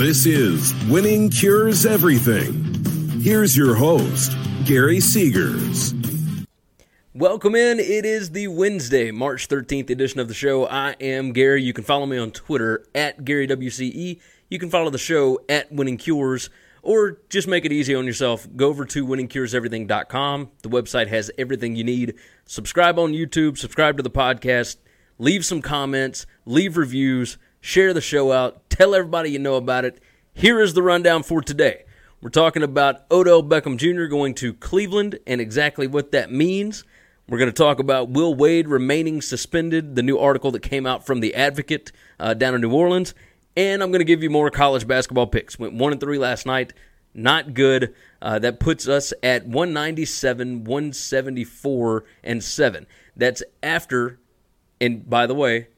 This is Winning Cures Everything. Here's your host, Gary Seegers. Welcome in. It is the Wednesday, March 13th edition of the show. I am Gary. You can follow me on Twitter at GaryWCE. You can follow the show at Winning Cures, or just make it easy on yourself. Go over to winningcureseverything.com. The website has everything you need. Subscribe on YouTube, subscribe to the podcast, leave some comments, leave reviews share the show out, tell everybody you know about it. Here is the rundown for today. We're talking about Odell Beckham Jr. going to Cleveland and exactly what that means. We're going to talk about Will Wade remaining suspended, the new article that came out from The Advocate uh, down in New Orleans. And I'm going to give you more college basketball picks. Went 1 and 3 last night. Not good. Uh, that puts us at 197, 174, and 7. That's after, and by the way,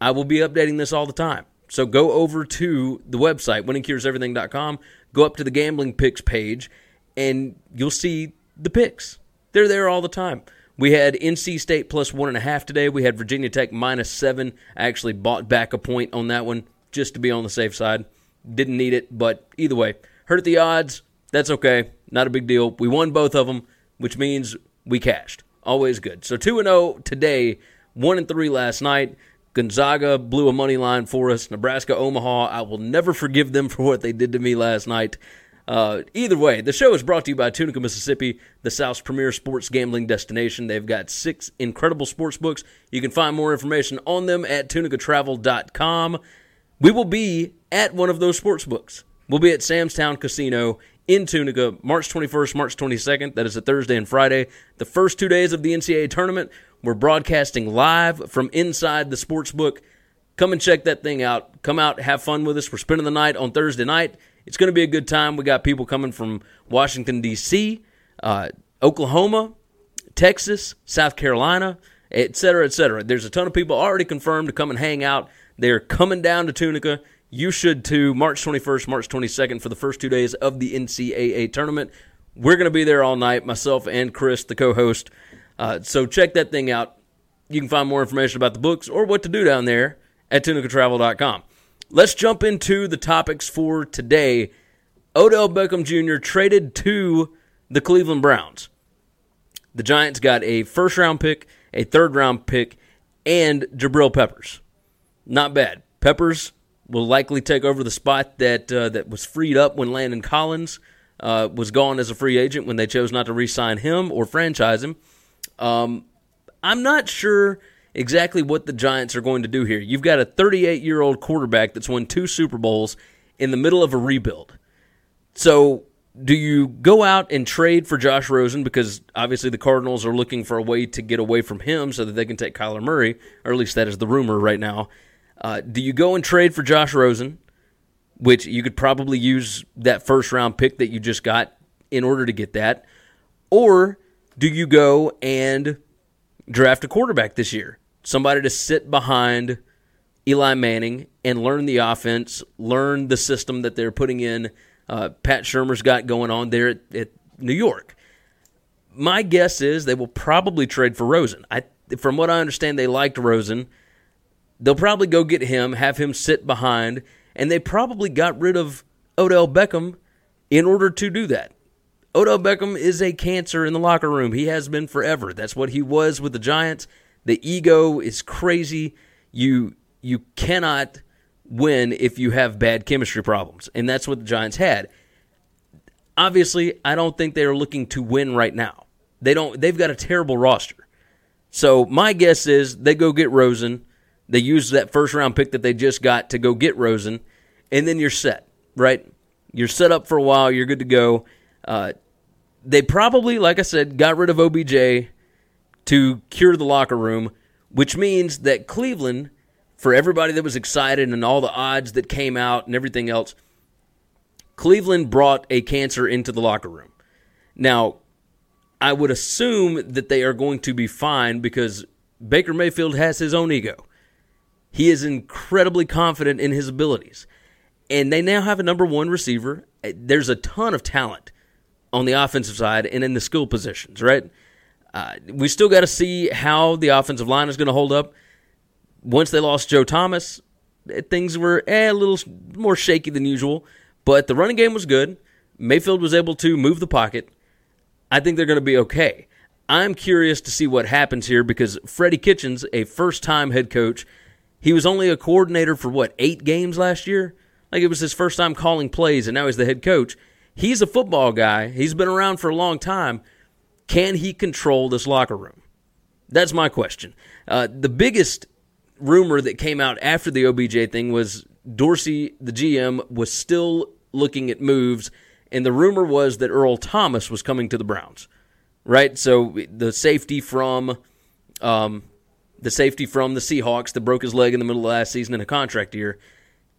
I will be updating this all the time. So go over to the website, winningcureseverything.com, go up to the gambling picks page, and you'll see the picks. They're there all the time. We had NC State plus one and a half today. We had Virginia Tech minus seven. I actually bought back a point on that one just to be on the safe side. Didn't need it, but either way, hurt the odds. That's okay. Not a big deal. We won both of them, which means we cashed. Always good. So 2 0 today, 1 and 3 last night. Gonzaga blew a money line for us. Nebraska, Omaha, I will never forgive them for what they did to me last night. Uh, either way, the show is brought to you by Tunica, Mississippi, the South's premier sports gambling destination. They've got six incredible sports books. You can find more information on them at tunicatravel.com. We will be at one of those sports books. We'll be at Sam's Town Casino in Tunica, March 21st, March 22nd. That is a Thursday and Friday. The first two days of the NCAA tournament. We're broadcasting live from inside the sports book. Come and check that thing out. Come out, have fun with us. We're spending the night on Thursday night. It's going to be a good time. We got people coming from Washington, D.C., uh, Oklahoma, Texas, South Carolina, et cetera, et cetera. There's a ton of people already confirmed to come and hang out. They're coming down to Tunica. You should too. March 21st, March 22nd for the first two days of the NCAA tournament. We're going to be there all night, myself and Chris, the co host. Uh, so check that thing out. You can find more information about the books or what to do down there at tunicatravel.com. Let's jump into the topics for today. Odell Beckham Jr. traded to the Cleveland Browns. The Giants got a first round pick, a third round pick, and Jabril Peppers. Not bad. Peppers will likely take over the spot that uh, that was freed up when Landon Collins uh, was gone as a free agent when they chose not to re-sign him or franchise him. Um, I'm not sure exactly what the Giants are going to do here. You've got a 38 year old quarterback that's won two Super Bowls in the middle of a rebuild. So, do you go out and trade for Josh Rosen because obviously the Cardinals are looking for a way to get away from him so that they can take Kyler Murray, or at least that is the rumor right now? Uh, do you go and trade for Josh Rosen, which you could probably use that first round pick that you just got in order to get that? Or do you go and draft a quarterback this year? Somebody to sit behind Eli Manning and learn the offense, learn the system that they're putting in. Uh, Pat Shurmur's got going on there at, at, New York. My guess is they will probably trade for Rosen. I, from what I understand, they liked Rosen. They'll probably go get him, have him sit behind, and they probably got rid of Odell Beckham in order to do that. Odell Beckham is a cancer in the locker room. He has been forever. That's what he was with the Giants. The ego is crazy. You you cannot win if you have bad chemistry problems, and that's what the Giants had. Obviously, I don't think they are looking to win right now. They don't. They've got a terrible roster. So my guess is they go get Rosen. They use that first round pick that they just got to go get Rosen, and then you're set, right? You're set up for a while. You're good to go. Uh, they probably, like I said, got rid of OBJ to cure the locker room, which means that Cleveland for everybody that was excited and all the odds that came out and everything else, Cleveland brought a cancer into the locker room. Now, I would assume that they are going to be fine because Baker Mayfield has his own ego. He is incredibly confident in his abilities. And they now have a number one receiver. There's a ton of talent on the offensive side and in the skill positions, right? Uh, we still got to see how the offensive line is going to hold up. Once they lost Joe Thomas, things were eh, a little more shaky than usual, but the running game was good. Mayfield was able to move the pocket. I think they're going to be okay. I'm curious to see what happens here because Freddie Kitchens, a first time head coach, he was only a coordinator for what, eight games last year? Like it was his first time calling plays, and now he's the head coach. He's a football guy, he's been around for a long time. Can he control this locker room? That's my question. Uh, the biggest rumor that came out after the OBJ thing was Dorsey, the GM, was still looking at moves, and the rumor was that Earl Thomas was coming to the Browns right? So the safety from um, the safety from the Seahawks that broke his leg in the middle of last season in a contract year.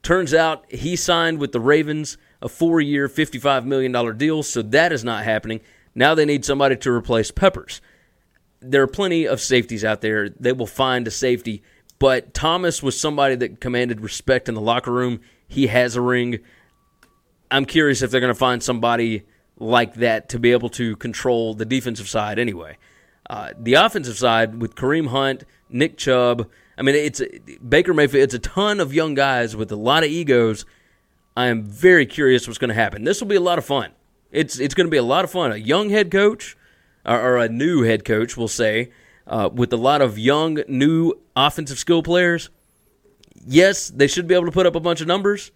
Turns out he signed with the Ravens a four year, $55 million deal, so that is not happening. Now they need somebody to replace Peppers. There are plenty of safeties out there. They will find a safety, but Thomas was somebody that commanded respect in the locker room. He has a ring. I'm curious if they're going to find somebody like that to be able to control the defensive side anyway. Uh, the offensive side with Kareem Hunt, Nick Chubb, I mean, it's Baker Mayfield. It's a ton of young guys with a lot of egos. I am very curious what's going to happen. This will be a lot of fun. It's it's going to be a lot of fun. A young head coach, or, or a new head coach, we'll say, uh, with a lot of young, new offensive skill players. Yes, they should be able to put up a bunch of numbers.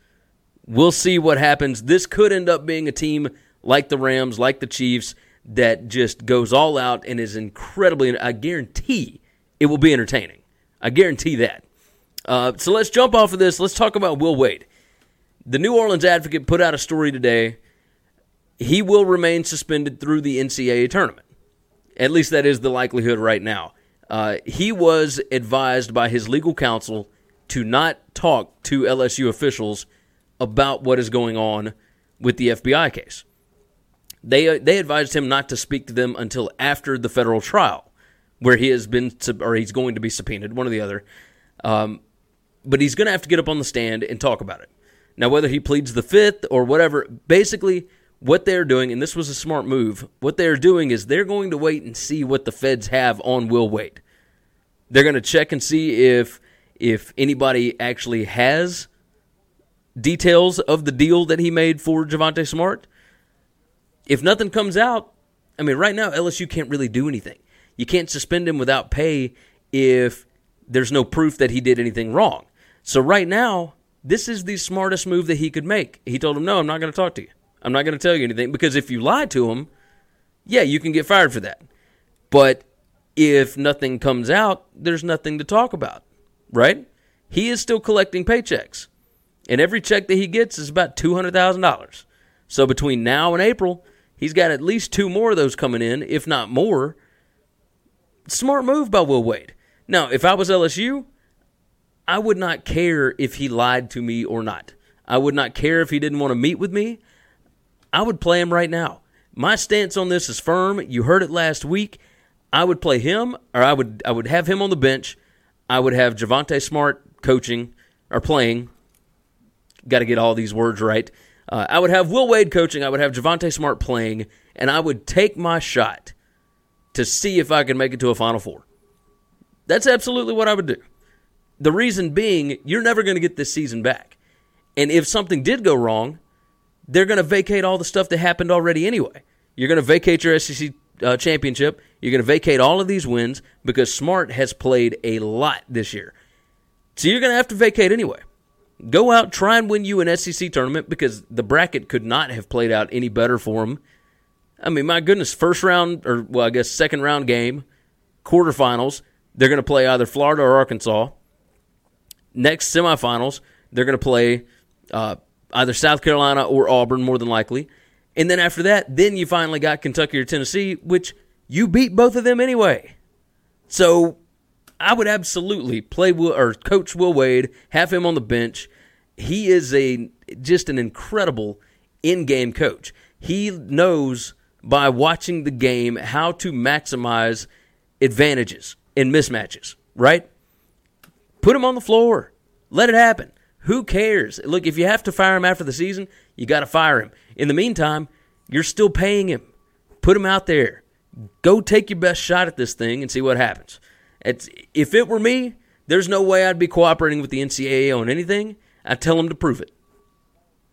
We'll see what happens. This could end up being a team like the Rams, like the Chiefs, that just goes all out and is incredibly. I guarantee it will be entertaining. I guarantee that. Uh, so let's jump off of this. Let's talk about Will Wade. The New Orleans Advocate put out a story today. He will remain suspended through the NCAA tournament. At least that is the likelihood right now. Uh, he was advised by his legal counsel to not talk to LSU officials about what is going on with the FBI case. They uh, they advised him not to speak to them until after the federal trial, where he has been or he's going to be subpoenaed, one or the other. Um, but he's going to have to get up on the stand and talk about it. Now, whether he pleads the fifth or whatever, basically what they're doing, and this was a smart move, what they're doing is they're going to wait and see what the feds have on Will Wade. They're going to check and see if if anybody actually has details of the deal that he made for Javonte Smart if nothing comes out, I mean, right now LSU can't really do anything. You can't suspend him without pay if there's no proof that he did anything wrong. So right now, this is the smartest move that he could make. He told him, "No, I'm not going to talk to you. I'm not going to tell you anything because if you lie to him, yeah, you can get fired for that. But if nothing comes out, there's nothing to talk about, right? He is still collecting paychecks, and every check that he gets is about two hundred thousand dollars. So between now and April, He's got at least two more of those coming in, if not more. Smart move by Will Wade. Now, if I was LSU, I would not care if he lied to me or not. I would not care if he didn't want to meet with me. I would play him right now. My stance on this is firm. You heard it last week. I would play him, or I would I would have him on the bench. I would have Javonte Smart coaching or playing. Got to get all these words right. Uh, I would have Will Wade coaching. I would have Javonte Smart playing, and I would take my shot to see if I could make it to a Final Four. That's absolutely what I would do. The reason being, you're never going to get this season back. And if something did go wrong, they're going to vacate all the stuff that happened already anyway. You're going to vacate your SEC uh, championship. You're going to vacate all of these wins because Smart has played a lot this year. So you're going to have to vacate anyway. Go out, try and win you an SEC tournament because the bracket could not have played out any better for them. I mean, my goodness, first round, or well, I guess second round game, quarterfinals, they're going to play either Florida or Arkansas. Next semifinals, they're going to play uh, either South Carolina or Auburn, more than likely. And then after that, then you finally got Kentucky or Tennessee, which you beat both of them anyway. So I would absolutely play Will, or coach Will Wade, have him on the bench. He is a just an incredible in-game coach. He knows by watching the game how to maximize advantages and mismatches, right? Put him on the floor. Let it happen. Who cares? Look, if you have to fire him after the season, you got to fire him. In the meantime, you're still paying him. Put him out there. Go take your best shot at this thing and see what happens. It's, if it were me, there's no way I'd be cooperating with the NCAA on anything. I'd tell them to prove it.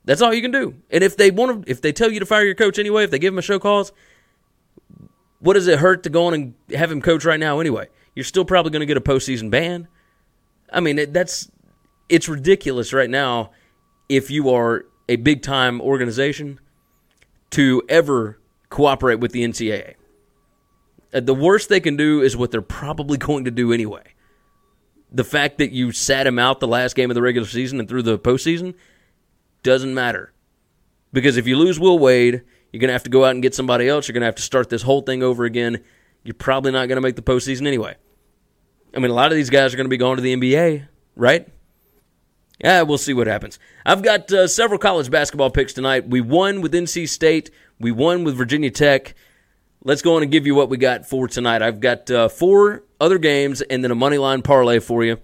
That's all you can do. And if they want to, if they tell you to fire your coach anyway, if they give him a show cause, what does it hurt to go on and have him coach right now anyway? You're still probably going to get a postseason ban. I mean, it, that's it's ridiculous right now if you are a big time organization to ever cooperate with the NCAA. Uh, the worst they can do is what they're probably going to do anyway. The fact that you sat him out the last game of the regular season and through the postseason doesn't matter. Because if you lose Will Wade, you're going to have to go out and get somebody else. You're going to have to start this whole thing over again. You're probably not going to make the postseason anyway. I mean, a lot of these guys are going to be going to the NBA, right? Yeah, we'll see what happens. I've got uh, several college basketball picks tonight. We won with NC State. We won with Virginia Tech. Let's go on and give you what we got for tonight. I've got uh, four other games and then a money line parlay for you.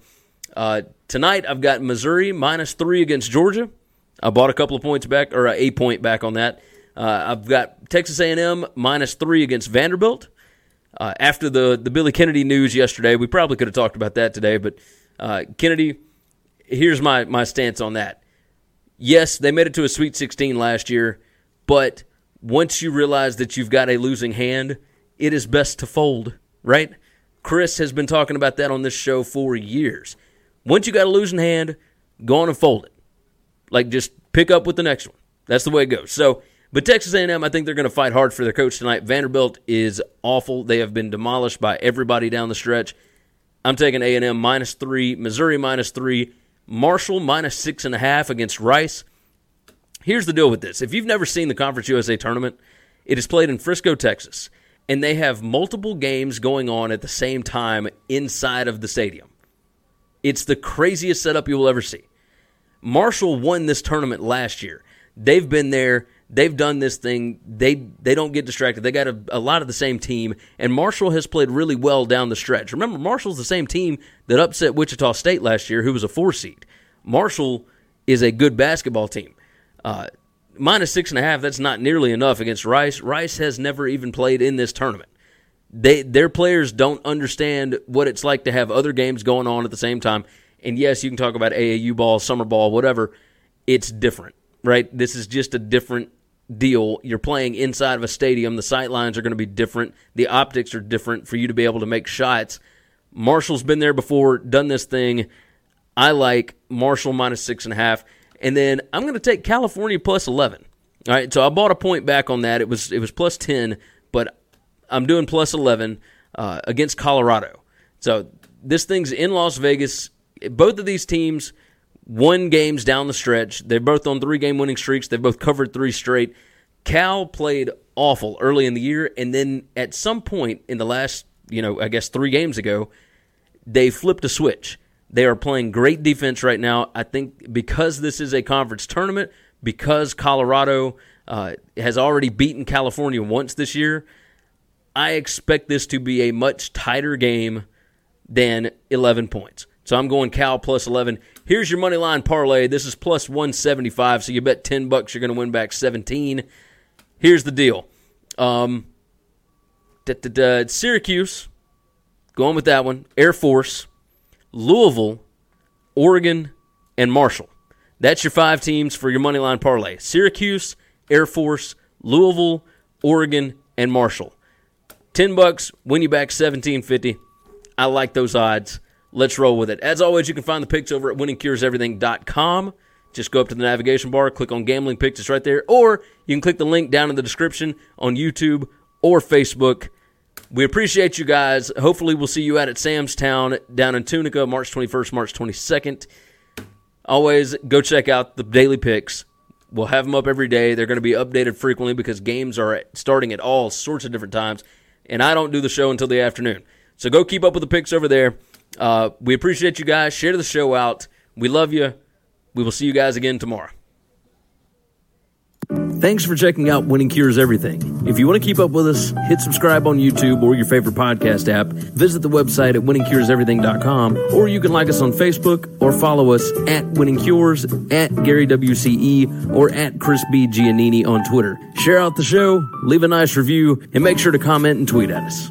Uh, tonight, I've got Missouri minus three against Georgia. I bought a couple of points back, or a point back on that. Uh, I've got Texas A&M minus three against Vanderbilt. Uh, after the the Billy Kennedy news yesterday, we probably could have talked about that today, but uh, Kennedy here's my, my stance on that. Yes, they made it to a Sweet 16 last year, but once you realize that you've got a losing hand, it is best to fold, right? Chris has been talking about that on this show for years. Once you got a losing hand, go on and fold it. Like just pick up with the next one. That's the way it goes. So, but Texas A&M, I think they're going to fight hard for their coach tonight. Vanderbilt is awful. They have been demolished by everybody down the stretch. I'm taking A&M minus three, Missouri minus three, Marshall minus six and a half against Rice. Here's the deal with this. If you've never seen the Conference USA tournament, it is played in Frisco, Texas, and they have multiple games going on at the same time inside of the stadium. It's the craziest setup you will ever see. Marshall won this tournament last year. They've been there They've done this thing. They they don't get distracted. They got a, a lot of the same team, and Marshall has played really well down the stretch. Remember, Marshall's the same team that upset Wichita State last year, who was a four seed. Marshall is a good basketball team. Uh, minus six and a half. That's not nearly enough against Rice. Rice has never even played in this tournament. They their players don't understand what it's like to have other games going on at the same time. And yes, you can talk about AAU ball, summer ball, whatever. It's different, right? This is just a different deal. You're playing inside of a stadium. The sight lines are going to be different. The optics are different for you to be able to make shots. Marshall's been there before, done this thing. I like Marshall minus six and a half. And then I'm going to take California plus 11. All right, so I bought a point back on that. It was it was plus 10, but I'm doing plus 11 uh, against Colorado. So this thing's in Las Vegas. Both of these teams – won games down the stretch. They're both on three game winning streaks. They've both covered three straight. Cal played awful early in the year, and then at some point in the last, you know, I guess three games ago, they flipped a switch. They are playing great defense right now. I think because this is a conference tournament, because Colorado uh, has already beaten California once this year, I expect this to be a much tighter game than 11 points. So I'm going Cal plus 11. Here's your money line parlay. This is plus 175, so you bet 10 bucks you're going to win back 17. Here's the deal. Um, Syracuse, going with that one. Air Force, Louisville, Oregon, and Marshall. That's your five teams for your money line parlay. Syracuse, Air Force, Louisville, Oregon, and Marshall. 10 bucks, win you back 1750. I like those odds. Let's roll with it. As always, you can find the picks over at winningcureseverything.com. Just go up to the navigation bar, click on gambling picks, it's right there. Or you can click the link down in the description on YouTube or Facebook. We appreciate you guys. Hopefully, we'll see you out at Sam's Town down in Tunica, March 21st, March 22nd. Always go check out the daily picks. We'll have them up every day. They're going to be updated frequently because games are starting at all sorts of different times. And I don't do the show until the afternoon. So go keep up with the picks over there. Uh, we appreciate you guys. Share the show out. We love you. We will see you guys again tomorrow. Thanks for checking out Winning Cures Everything. If you want to keep up with us, hit subscribe on YouTube or your favorite podcast app. Visit the website at winningcureseverything.com, or you can like us on Facebook or follow us at Winning Cures, at Gary WCE, or at Chris B. Giannini on Twitter. Share out the show, leave a nice review, and make sure to comment and tweet at us.